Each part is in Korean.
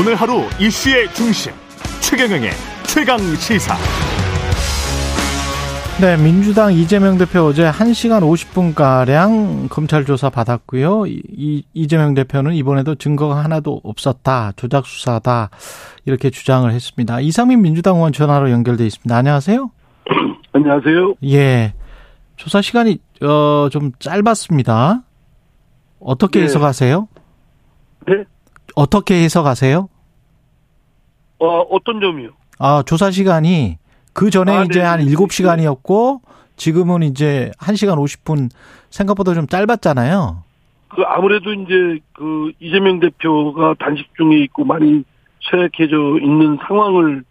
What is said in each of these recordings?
오늘 하루 이슈의 중심 최경영의 최강 시사. 네, 민주당 이재명 대표 어제 1시간 50분가량 검찰 조사 받았고요. 이, 이재명 대표는 이번에도 증거가 하나도 없었다. 조작 수사다. 이렇게 주장을 했습니다. 이상민 민주당 의원 전화로 연결돼 있습니다. 안녕하세요. 안녕하세요. 예. 조사 시간이 어, 좀 짧았습니다. 어떻게 네. 해석하세요? 네? 어떻게 해석하세요? 어, 어떤 점이요? 아, 조사 시간이 그 전에 아, 이제 네. 한 7시간이었고 지금은 이제 1시간 50분 생각보다 좀 짧았잖아요. 그 아무래도 이제 그 이재명 대표가 단식 중에 있고 많이 쇠약해져 있는 상황을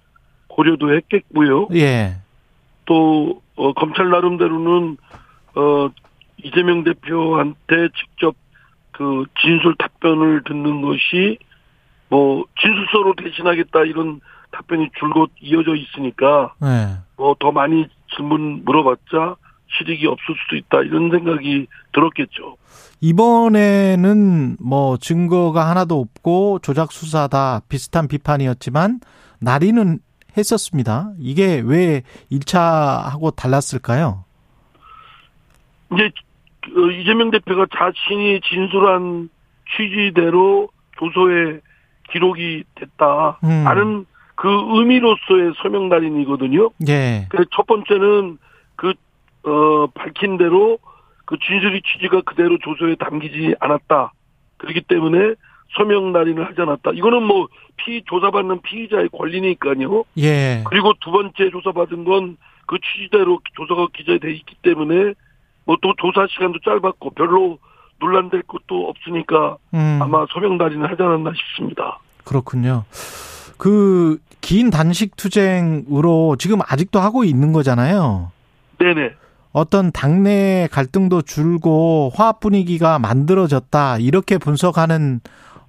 고려도 했겠고요. 예. 또 어, 검찰 나름대로는 어 이재명 대표한테 직접 그 진술 답변을 듣는 것이 뭐 진술서로 대신하겠다 이런 답변이 줄곧 이어져 있으니까 네. 뭐더 많이 질문 물어봤자 실익이 없을 수도 있다 이런 생각이 들었겠죠. 이번에는 뭐 증거가 하나도 없고 조작 수사다 비슷한 비판이었지만 날이는 했었습니다. 이게 왜 1차하고 달랐을까요? 이제 그 이재명 대표가 자신이 진술한 취지대로 교소에 기록이 됐다. 음. 라는 그 의미로서의 서명 날인이거든요. 예. 그첫 번째는 그, 어, 밝힌 대로 그 진술의 취지가 그대로 조서에 담기지 않았다. 그렇기 때문에 서명 날인을 하지 않았다. 이거는 뭐 피, 조사받는 피의자의 권리니까요. 예. 그리고 두 번째 조사받은 건 그 취지대로 조사가 기재돼 있기 때문에 뭐 또 조사 시간도 짧았고 별로 논란될 것도 없으니까 음. 아마 서명 날인을 하지 않았나 싶습니다. 그렇군요. 그 긴 단식 투쟁으로 지금 아직도 하고 있는 거잖아요. 네네. 어떤 당내 갈등도 줄고 화합 분위기가 만들어졌다 이렇게 분석하는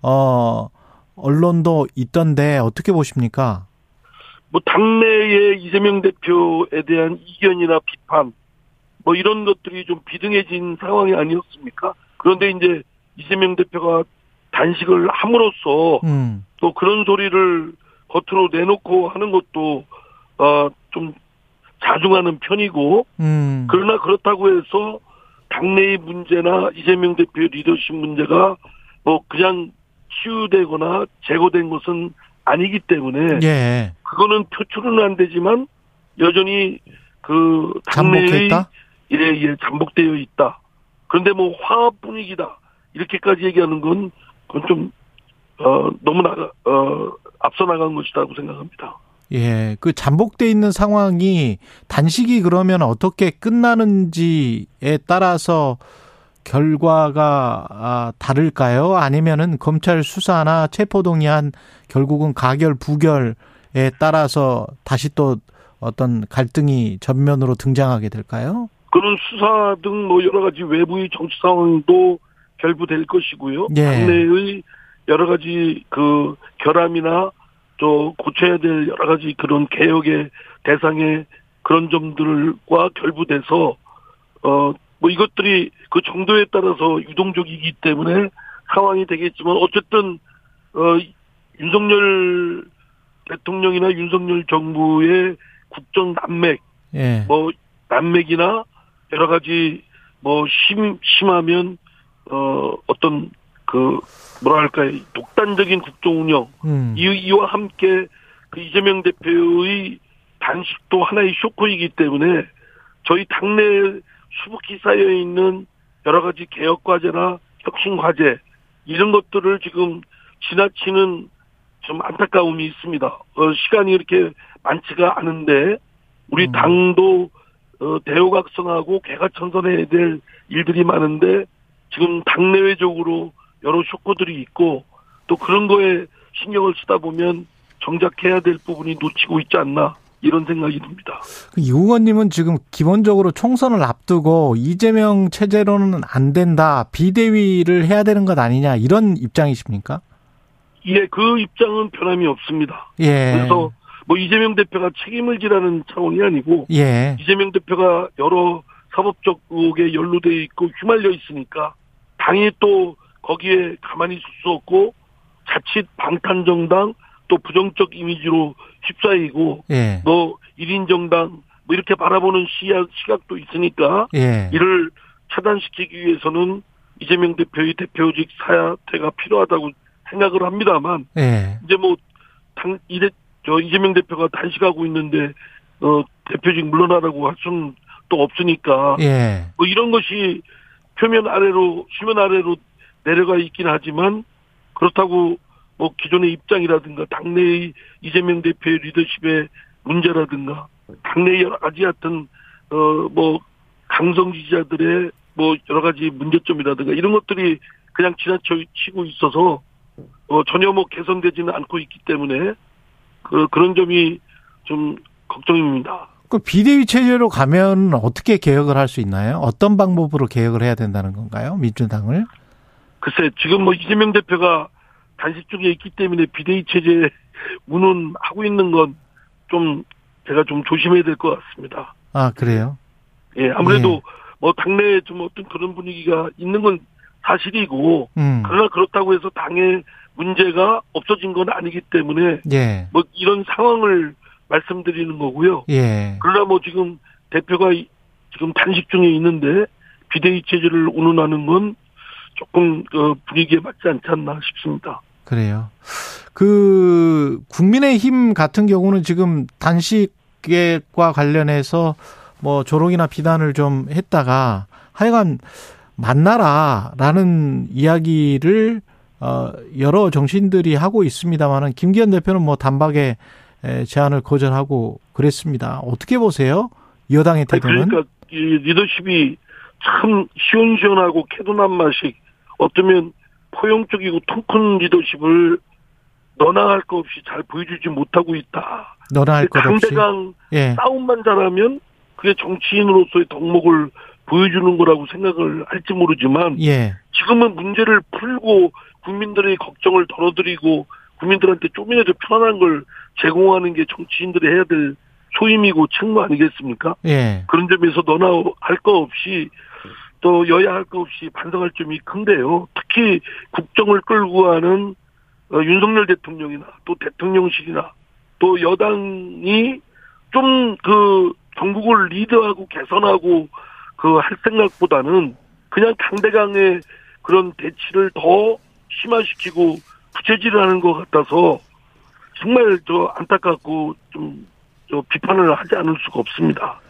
어 언론도 있던데 어떻게 보십니까? 뭐 당내의 이재명 대표에 대한 이견이나 비판 뭐 이런 것들이 좀 비등해진 상황이 아니었습니까? 그런데 이제 이재명 대표가 단식을 함으로써 음. 또 그런 소리를 겉으로 내놓고 하는 것도 어좀 자중하는 편이고 음. 그러나 그렇다고 해서 당내의 문제나 이재명 대표의 리더십 문제가 뭐 그냥 치유되거나 제거된 것은 아니기 때문에 예. 그거는 표출은 안 되지만 여전히 그 당내의 잠복했다? 예, 예, 잠복되어 있다. 그런데 뭐 화합 분위기다. 이렇게까지 얘기하는 건 그건 좀 어, 너무 나가 어, 앞서 나간 것이라고 생각합니다. 예. 그 잠복돼 있는 상황이 단식이 그러면 어떻게 끝나는지에 따라서 결과가 아, 다를까요? 아니면은 검찰 수사나 체포동의안 결국은 가결 부결에 따라서 다시 또 어떤 갈등이 전면으로 등장하게 될까요? 그런 수사 등 뭐 여러 가지 외부의 정치 상황도 결부될 것이고요. 예. 당내의 여러 가지 그 결함이나 또 고쳐야 될 여러 가지 그런 개혁의 대상의 그런 점들과 결부돼서 어 뭐 이것들이 그 정도에 따라서 유동적이기 때문에 상황이 되겠지만 어쨌든 어 윤석열 대통령이나 윤석열 정부의 국정 난맥 예. 뭐 난맥이나 여러 가지 뭐 심, 심하면 어 어떤 그 뭐랄까 독단적인 국정 운영 음. 이, 이와 함께 그 이재명 대표의 단식도 하나의 쇼크이기 때문에 저희 당내 수북히 쌓여 있는 여러 가지 개혁 과제나 혁신 과제 이런 것들을 지금 지나치는 좀 안타까움이 있습니다. 어, 시간이 이렇게 많지가 않은데 우리 음. 당도 어, 대우각성하고 개가천선해야 될 일들이 많은데 지금 당내외적으로 여러 쇼크들이 있고 또 그런 거에 신경을 쓰다 보면 정작 해야 될 부분이 놓치고 있지 않나 이런 생각이 듭니다. 이 의원님은 지금 기본적으로 총선을 앞두고 이재명 체제로는 안 된다. 비대위를 해야 되는 것 아니냐. 이런 입장이십니까? 예, 그 입장은 변함이 없습니다. 예. 그래서 뭐 이재명 대표가 책임을 지라는 차원이 아니고 예. 이재명 대표가 여러 사법적 의혹에 연루돼 있고 휘말려 있으니까 당이 또 거기에 가만히 있을 수 없고 자칫 방탄 정당 또 부정적 이미지로 휩싸이고 예. 뭐 1인 정당 뭐 이렇게 바라보는 시야, 시각도 있으니까 예. 이를 차단시키기 위해서는 이재명 대표의 대표직 사퇴가 필요하다고 생각을 합니다만 예. 이제 뭐 당 이대 저 이재명 대표가 단식하고 있는데 어 대표직 물러나라고 할 수는 또 없으니까 예. 뭐 이런 것이 표면 아래로 수면 아래로 내려가 있긴 하지만 그렇다고 뭐 기존의 입장이라든가 당내의 이재명 대표의 리더십의 문제라든가 당내 여러 가지 하여튼 어뭐 강성 지지자들의 뭐 여러 가지 문제점이라든가 이런 것들이 그냥 지나치고 있어서 어 전혀 뭐 개선되지는 않고 있기 때문에 그 그런 점이 좀 걱정입니다. 그 비대위 체제로 가면 어떻게 개혁을 할 수 있나요? 어떤 방법으로 개혁을 해야 된다는 건가요? 민주당을? 글쎄 지금 뭐 이재명 대표가 단식 중에 있기 때문에 비대위 체제 운운하고 있는 건 좀 제가 좀 조심해야 될 것 같습니다. 아, 그래요? 예, 아무래도 예. 뭐 당내에 좀 어떤 그런 분위기가 있는 건 사실이고 음. 그러나 그렇다고 해서 당의 문제가 없어진 건 아니기 때문에 예. 뭐 이런 상황을 말씀드리는 거고요. 예. 그러나 뭐 지금 대표가 이- 지금 단식 중에 있는데 비대위 체제를 운운하는 건 조금 어, 분위기에 맞지 않지 않나 싶습니다. 그래요. 그 국민의힘 같은 경우는 지금 단식과 관련해서 뭐 조롱이나 비난을 좀 했다가 하여간 만나라라는 이야기를 어 여러 정신들이 하고 있습니다만은 김기현 대표는 뭐 단박에 에, 제안을 거절하고 그랬습니다. 어떻게 보세요? 여당의 태도는? 그러니까 이 리더십이 참 시원시원하고 캐도난 맛이 어쩌면 포용적이고 통큰 리더십을 너나 할거 없이 잘 보여주지 못하고 있다. 너나 할 것 없이. 강대강 예. 싸움만 잘하면 그게 정치인으로서의 덕목을 보여주는 거라고 생각을 할지 모르지만 예. 지금은 문제를 풀고 국민들의 걱정을 덜어드리고 국민들한테 좀이라도 편안한 걸 제공하는 게 정치인들이 해야 될 소임이고 책무 아니겠습니까? 예. 그런 점에서 너나 할 거 없이 또 여야 할 거 없이 반성할 점이 큰데요. 특히 국정을 끌고 가는 어, 윤석열 대통령이나 또 대통령실이나 또 여당이 좀 그 전국을 리드하고 개선하고 그 할 생각보다는 그냥 강대강의 그런 대치를 더 심화시키고 부채질을 하는 것 같아서 정말 저 안타깝고 좀 저 비판을 하지 않을 수가 없습니다.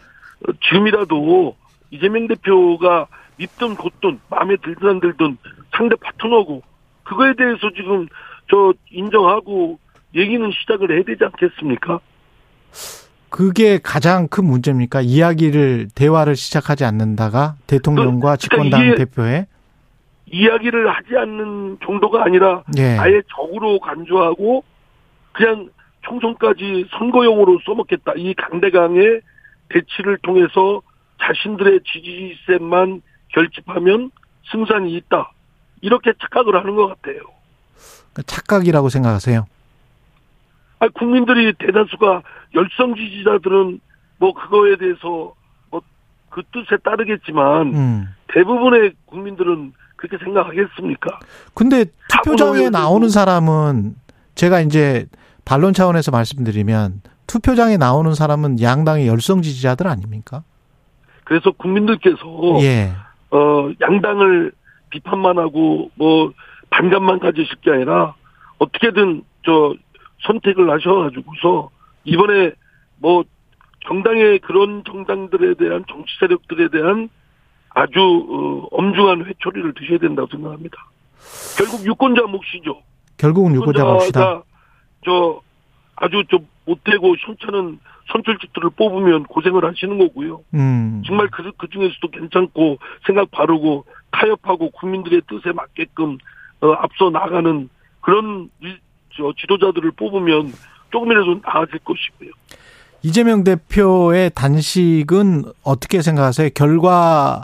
어, 지금이라도 이재명 대표가 밉든 곧든 마음에 들든 안 들든 상대 파트너고 그거에 대해서 지금 저 인정하고 얘기는 시작을 해야 되지 않겠습니까? 그게 가장 큰 문제입니까? 이야기를 대화를 시작하지 않는다가 대통령과 그- 집권당 그러니까 이게- 대표의 이야기를 하지 않는 정도가 아니라 예. 아예 적으로 간주하고 그냥 총선까지 선거용으로 써먹겠다. 이 강대강의 대치를 통해서 자신들의 지지세만 결집하면 승산이 있다. 이렇게 착각을 하는 것 같아요. 착각이라고 생각하세요? 아, 국민들이 대다수가 열성 지지자들은 뭐 그거에 대해서 뭐 그 뜻에 따르겠지만 음. 대부분의 국민들은 그렇게 생각하겠습니까? 근데 투표장에 나오는 사람은 제가 이제 반론 차원에서 말씀드리면 투표장에 나오는 사람은 양당의 열성 지지자들 아닙니까? 그래서 국민들께서 예. 어 양당을 비판만 하고 뭐 반감만 가지실 게 아니라 어떻게든 저 선택을 하셔가지고서 이번에 뭐 정당의 그런 정당들에 대한 정치 세력들에 대한 아주 어, 엄중한 회초리를 드셔야 된다고 생각합니다. 결국 유권자 몫이죠. 결국은 유권자. 유권자가 저 아주 좀 못되고 힘차는 선출직들을 뽑으면 고생을 하시는 거고요. 음. 정말 그, 그 중에서도 괜찮고 생각 바르고 타협하고 국민들의 뜻에 맞게끔 어, 앞서 나가는 그런 일- 저 지도자들을 뽑으면 조금이라도 나아질 것이고요. 이재명 대표의 단식은 어떻게 생각하세요? 결과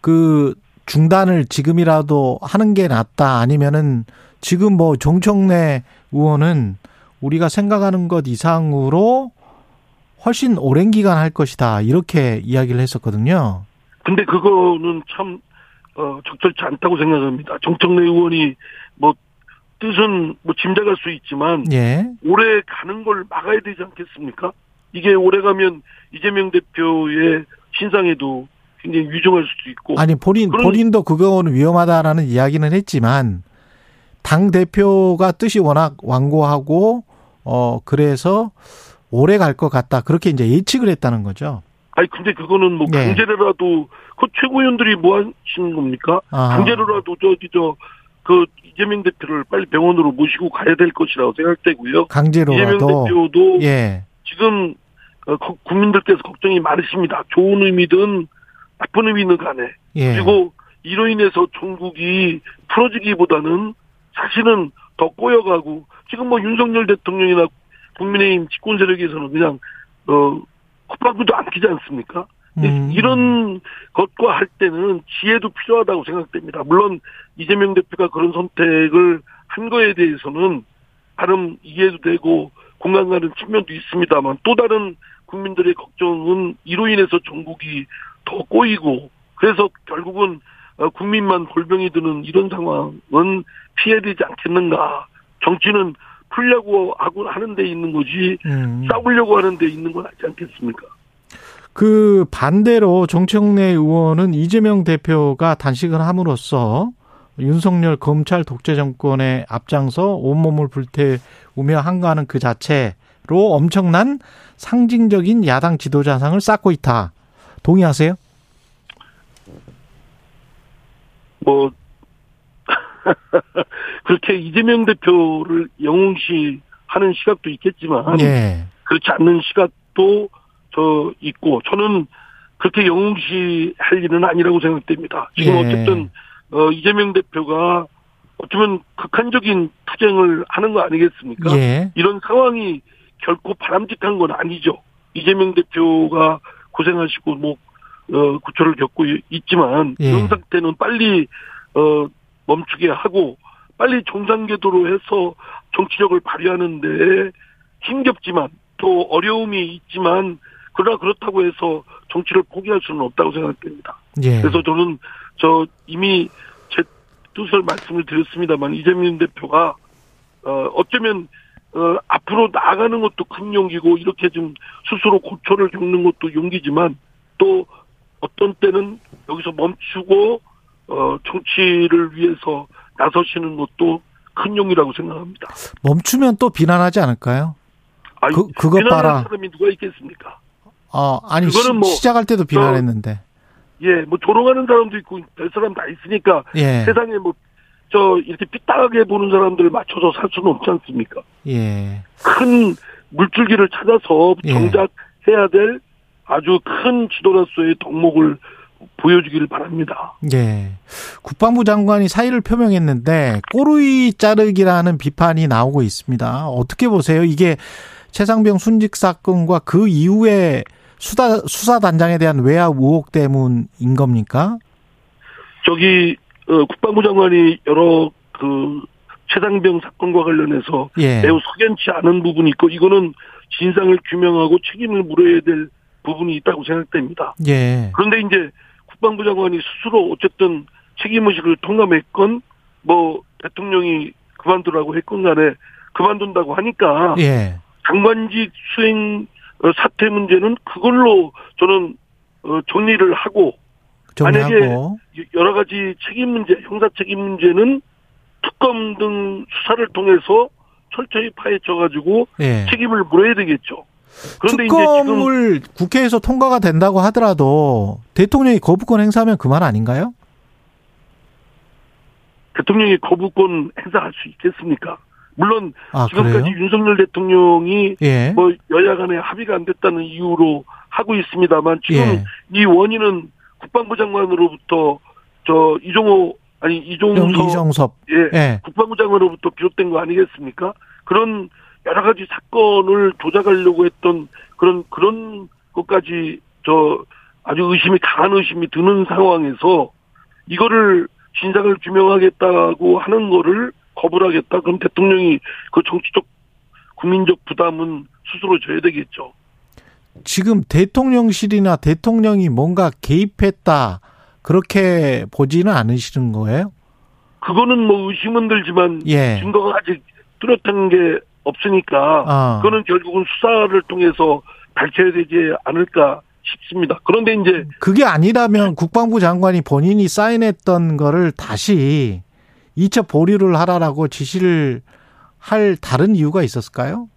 그 중단을 지금이라도 하는 게 낫다 아니면은 지금 뭐 정청래 의원은 우리가 생각하는 것 이상으로 훨씬 오랜 기간 할 것이다 이렇게 이야기를 했었거든요. 근데 그거는 참 어, 적절치 않다고 생각합니다. 정청래 의원이 뭐 뜻은 뭐 짐작할 수 있지만 예. 오래 가는 걸 막아야 되지 않겠습니까? 이게 오래 가면 이재명 대표의 신상에도 굉장히 위중할 수도 있고 아니 본인 본인도 그거는 위험하다라는 이야기는 했지만 당 대표가 뜻이 워낙 완고하고 어 그래서 오래 갈 것 같다 그렇게 이제 예측을 했다는 거죠. 아니 근데 그거는 뭐 네. 강제로라도 그 최고위원들이 뭐 하시는 겁니까? 아. 강제로라도 저기 저그 이재명 대표를 빨리 병원으로 모시고 가야 될 것이라고 생각되고요. 이재명 강제로라도 대표도 예. 지금 어, 거- 국민들께서 걱정이 많으십니다. 좋은 의미든 나쁜 의미든 간에 예. 그리고 이로 인해서 종국이 풀어지기보다는 사실은 더 꼬여가고 지금 뭐 윤석열 대통령이나 국민의힘 집권 세력에서는 그냥 어 콧방구도 안 끼지 않습니까? 음. 이런 것과 할 때는 지혜도 필요하다고 생각됩니다. 물론 이재명 대표가 그런 선택을 한 거에 대해서는 나름 이해도 되고 공감 가는 측면도 있습니다만 또 다른 국민들의 걱정은 이로 인해서 전국이 더 꼬이고 그래서 결국은 어, 국민만 골병이 드는 이런 상황은 피해야 되지 않겠는가. 정치는 풀려고 하고 하는 데 있는 거지 음. 싸우려고 하는 데 있는 건 아니지 않겠습니까? 그 반대로 정청래 의원은 이재명 대표가 단식을 함으로써 윤석열 검찰 독재 정권의 앞장서 온몸을 불태우며 한가하는 그 자체로 엄청난 상징적인 야당 지도자상을 쌓고 있다. 동의하세요? 뭐 그렇게 이재명 대표를 영웅시하는 시각도 있겠지만 예. 그렇지 않는 시각도 저 있고 저는 그렇게 영웅시할 일은 아니라고 생각됩니다. 지금 예. 어쨌든 어 이재명 대표가 어쩌면 극한적인 투쟁을 하는 거 아니겠습니까? 예. 이런 상황이 결코 바람직한 건 아니죠. 이재명 대표가 고생하시고 뭐 어, 구초를 겪고 있지만 예. 이런 상태는 빨리 어, 멈추게 하고 빨리 정상궤도로 해서 정치력을 발휘하는데 힘겹지만 또 어려움이 있지만 그러나 그렇다고 해서 정치를 포기할 수는 없다고 생각됩니다. 예. 그래서 저는 저 이미 제 뜻을 말씀을 드렸습니다만 이재명 대표가 어 어쩌면 어 앞으로 나아가는 것도 큰 용기고 이렇게 좀 스스로 고초를 겪는 것도 용기지만 또 어떤 때는 여기서 멈추고 어 정치를 위해서 나서시는 것도 큰 용이라고 생각합니다. 멈추면 또 비난하지 않을까요? 아유, 그- 그것 비난하는 봐라. 사람이 누가 있겠습니까? 어, 아니 시, 그거는 뭐 시작할 때도 비난했는데. 예, 뭐 조롱하는 사람도 있고 별 사람 다 있으니까 예. 세상에 뭐 저 이렇게 삐딱하게 보는 사람들 맞춰서 살 수는 없지 않습니까? 예. 큰 물줄기를 찾아서 예. 정작 해야 될 아주 큰 지도자로서의 덕목을 보여주기를 바랍니다. 예. 국방부 장관이 사의를 표명했는데 꼬르이 자르기라는 비판이 나오고 있습니다. 어떻게 보세요? 이게 최상병 순직 사건과 그 이후에 수사 수사단장에 대한 외압 의혹 때문인 겁니까? 저기 어, 국방부 장관이 여러 그 최상병 사건과 관련해서 예. 매우 석연치 않은 부분이 있고 이거는 진상을 규명하고 책임을 물어야 될 부분이 있다고 생각됩니다. 예. 그런데 이제 국방부 장관이 스스로 어쨌든 책임 의식을 통감했건 뭐 대통령이 그만두라고 했건 간에 그만둔다고 하니까 예. 장관직 수행 어, 사퇴 문제는 그걸로 저는 어, 정리를 하고 정리하고 여러 가지 책임 문제, 형사 책임 문제는 특검 등 수사를 통해서 철저히 파헤쳐가지고 예. 책임을 물어야 되겠죠. 그런데 특검을 국회에서 통과가 된다고 하더라도 대통령이 거부권 행사하면 그만 아닌가요? 대통령이 거부권 행사할 수 있겠습니까? 물론 아, 지금까지 그래요? 윤석열 대통령이 예. 뭐 여야 간에 합의가 안 됐다는 이유로 하고 있습니다만 지금 예. 이 원인은 국방부 장관으로부터 저 이종호 아니 이종서 이정섭. 예, 예. 국방부 장관으로부터 비롯된 거 아니겠습니까? 그런 여러 가지 사건을 조작하려고 했던 그런 그런 것까지 저 아주 의심이 강한 의심이 드는 상황에서 이거를 진상을 규명하겠다고 하는 거를 거부를 하겠다. 그럼 대통령이 그 정치적 국민적 부담은 스스로 져야 되겠죠. 지금 대통령실이나 대통령이 뭔가 개입했다 그렇게 보지는 않으시는 거예요? 그거는 뭐 의심은 들지만 예. 증거가 아직 뚜렷한 게 없으니까 아. 그거는 결국은 수사를 통해서 밝혀야 되지 않을까 싶습니다. 그런데 이제 그게 아니라면 국방부 장관이 본인이 사인했던 거를 다시 이첩 보류를 하라라고 지시를 할 다른 이유가 있었을까요?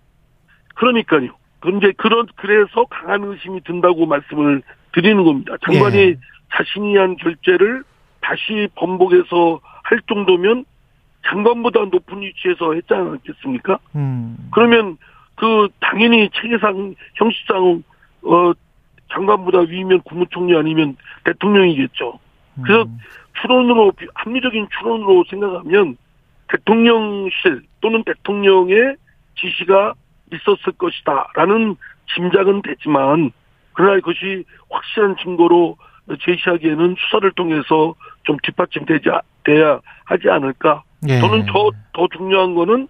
그러니까요. 그런데 그런 그래서 강한 의심이 든다고 말씀을 드리는 겁니다. 장관이 예. 자신이 한 결재를 다시 번복해서 할 정도면 장관보다 높은 위치에서 했지 않겠습니까? 음. 그러면 그 당연히 체계상 형식상 어 장관보다 위면 국무총리 아니면 대통령이겠죠. 그래서 음. 추론으로 비- 합리적인 추론으로 생각하면 대통령실 또는 대통령의 지시가 있었을 것이다라는 짐작은 되지만 그러나 그것이 확실한 증거로 제시하기에는 수사를 통해서 좀 뒷받침되지 아- 돼야 하지 않을까. 예. 저는 더 더 중요한 거는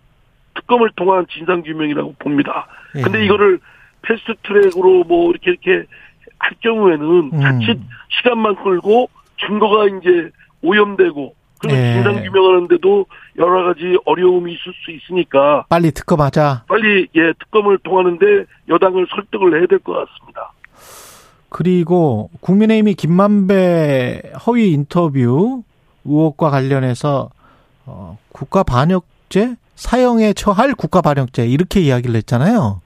특검을 통한 진상 규명이라고 봅니다. 예. 근데 이거를 패스트 트랙으로 뭐 이렇게 이렇게 할 경우에는 음. 자칫 시간만 끌고 증거가 이제 오염되고 그리고 예. 진상 규명하는데도 여러 가지 어려움이 있을 수 있으니까 빨리 특검하자. 빨리 예 특검을 통하는데 여당을 설득을 해야 될 것 같습니다. 그리고 국민의힘이 김만배 허위 인터뷰 의혹과 관련해서 어, 국가 반역죄 사형에 처할 국가 반역죄 이렇게 이야기를 했잖아요.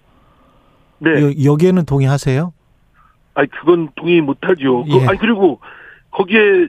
네, 여, 여기에는 동의하세요? 아니 그건 동의 못하죠. 그- 예. 아니 그리고 거기에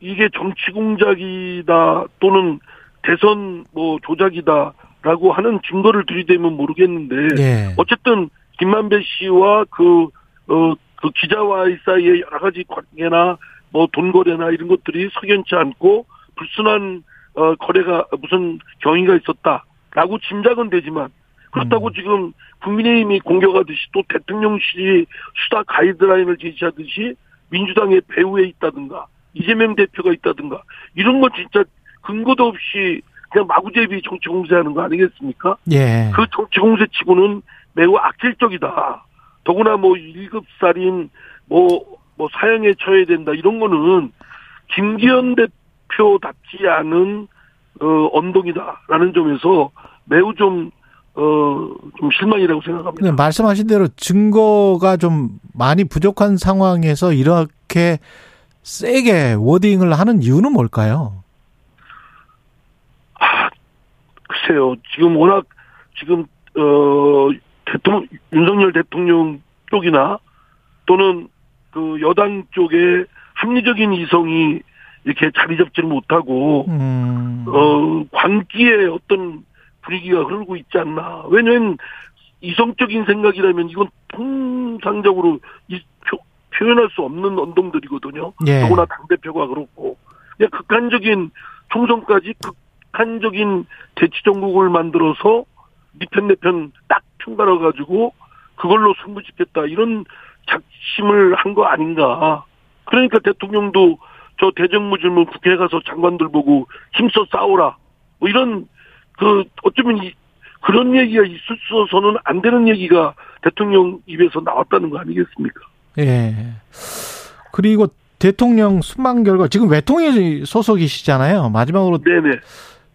이게 정치 공작이다 또는 대선 뭐 조작이다라고 하는 증거를 들이대면 모르겠는데 예. 어쨌든 김만배 씨와 그, 어, 그 기자와의 사이에 여러 가지 관계나 뭐 돈 거래나 이런 것들이 석연치 않고 불순한 어, 거래가 무슨 경위가 있었다라고 짐작은 되지만 그렇다고 음. 지금 국민의힘이 공격하듯이 또 대통령실이 수사 가이드라인을 제시하듯이 민주당의 배후에 있다든가 이재명 대표가 있다든가 이런 건 진짜 근거도 없이 그냥 마구제비 정치 공세하는 거 아니겠습니까? 예. 그 정치 공세치고는 매우 악질적이다. 더구나 뭐 1급 살인 뭐, 뭐 사형에 처해야 된다. 이런 거는 김기현 대표답지 않은 어, 언동이다라는 점에서 매우 좀, 어, 좀 실망이라고 생각합니다. 근데 말씀하신 대로 증거가 좀 많이 부족한 상황에서 이렇게 세게 워딩을 하는 이유는 뭘까요? 아, 글쎄요. 지금 워낙 지금 어 대통령 윤석열 대통령 쪽이나 또는 그 여당 쪽에 합리적인 이성이 이렇게 자리 잡지를 못하고 음. 어 관기에 어떤 분위기가 흐르고 있지 않나. 왜냐면 이성적인 생각이라면 이건 통상적으로 이, 표, 표현할 수 없는 언동들이거든요. 예. 더구나 당대표가 그렇고. 그냥 극한적인 총선까지 극한적인 대치정국을 만들어서 니편 내편 딱 편갈아 가지고 그걸로 승부 짓겠다 이런 작심을 한 거 아닌가. 그러니까 대통령도 저 대정부 질문 국회에 가서 장관들 보고 힘써 싸우라. 뭐 이런 그 어쩌면 이 그런 얘기가 있어서는 안 되는 얘기가 대통령 입에서 나왔다는 거 아니겠습니까? 예. 그리고 대통령 순방 결과 지금 외통위 소속이시잖아요. 마지막으로 네네.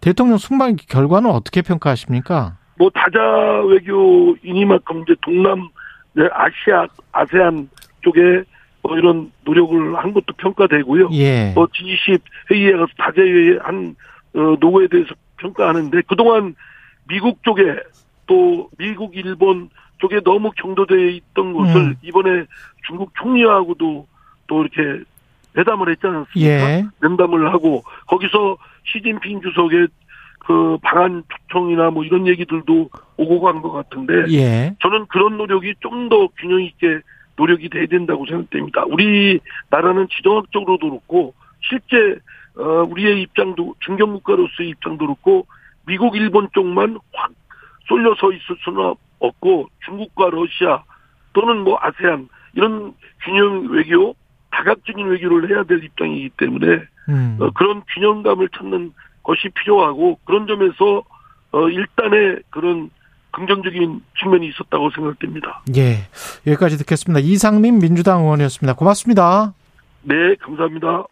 대통령 순방 결과는 어떻게 평가하십니까? 뭐 다자 외교이니만큼 이제 동남 네, 아시아 아세안 쪽에 뭐 이런 노력을 한 것도 평가되고요. 예. 뭐 G20 회의에 가서 다자 회의 한 어, 노고에 대해서 평가하는데 그동안 미국 쪽에 또 미국 일본 쪽에 너무 경도되어 있던 것을 음. 이번에 중국 총리하고도 또 이렇게 회담을 했지 않습니까? 예. 면담을 하고 거기서 시진핑 주석의 그 방한 초청이나 뭐 이런 얘기들도 오고 간 것 같은데 예. 저는 그런 노력이 좀 더 균형 있게 노력이 돼야 된다고 생각됩니다. 우리 나라는 지정학적으로도 그렇고 실제 어, 우리의 입장도 중견국가로서의 입장도 그렇고 미국 일본 쪽만 확 쏠려 서 있을 수는 없고 중국과 러시아 또는 뭐 아세안 이런 균형 외교 다각적인 외교를 해야 될 입장이기 때문에 음. 어, 그런 균형감을 찾는 것이 필요하고 그런 점에서 어, 일단의 그런 긍정적인 측면이 있었다고 생각됩니다. 예. 여기까지 듣겠습니다. 이상민 민주당 의원이었습니다. 고맙습니다. 네, 감사합니다.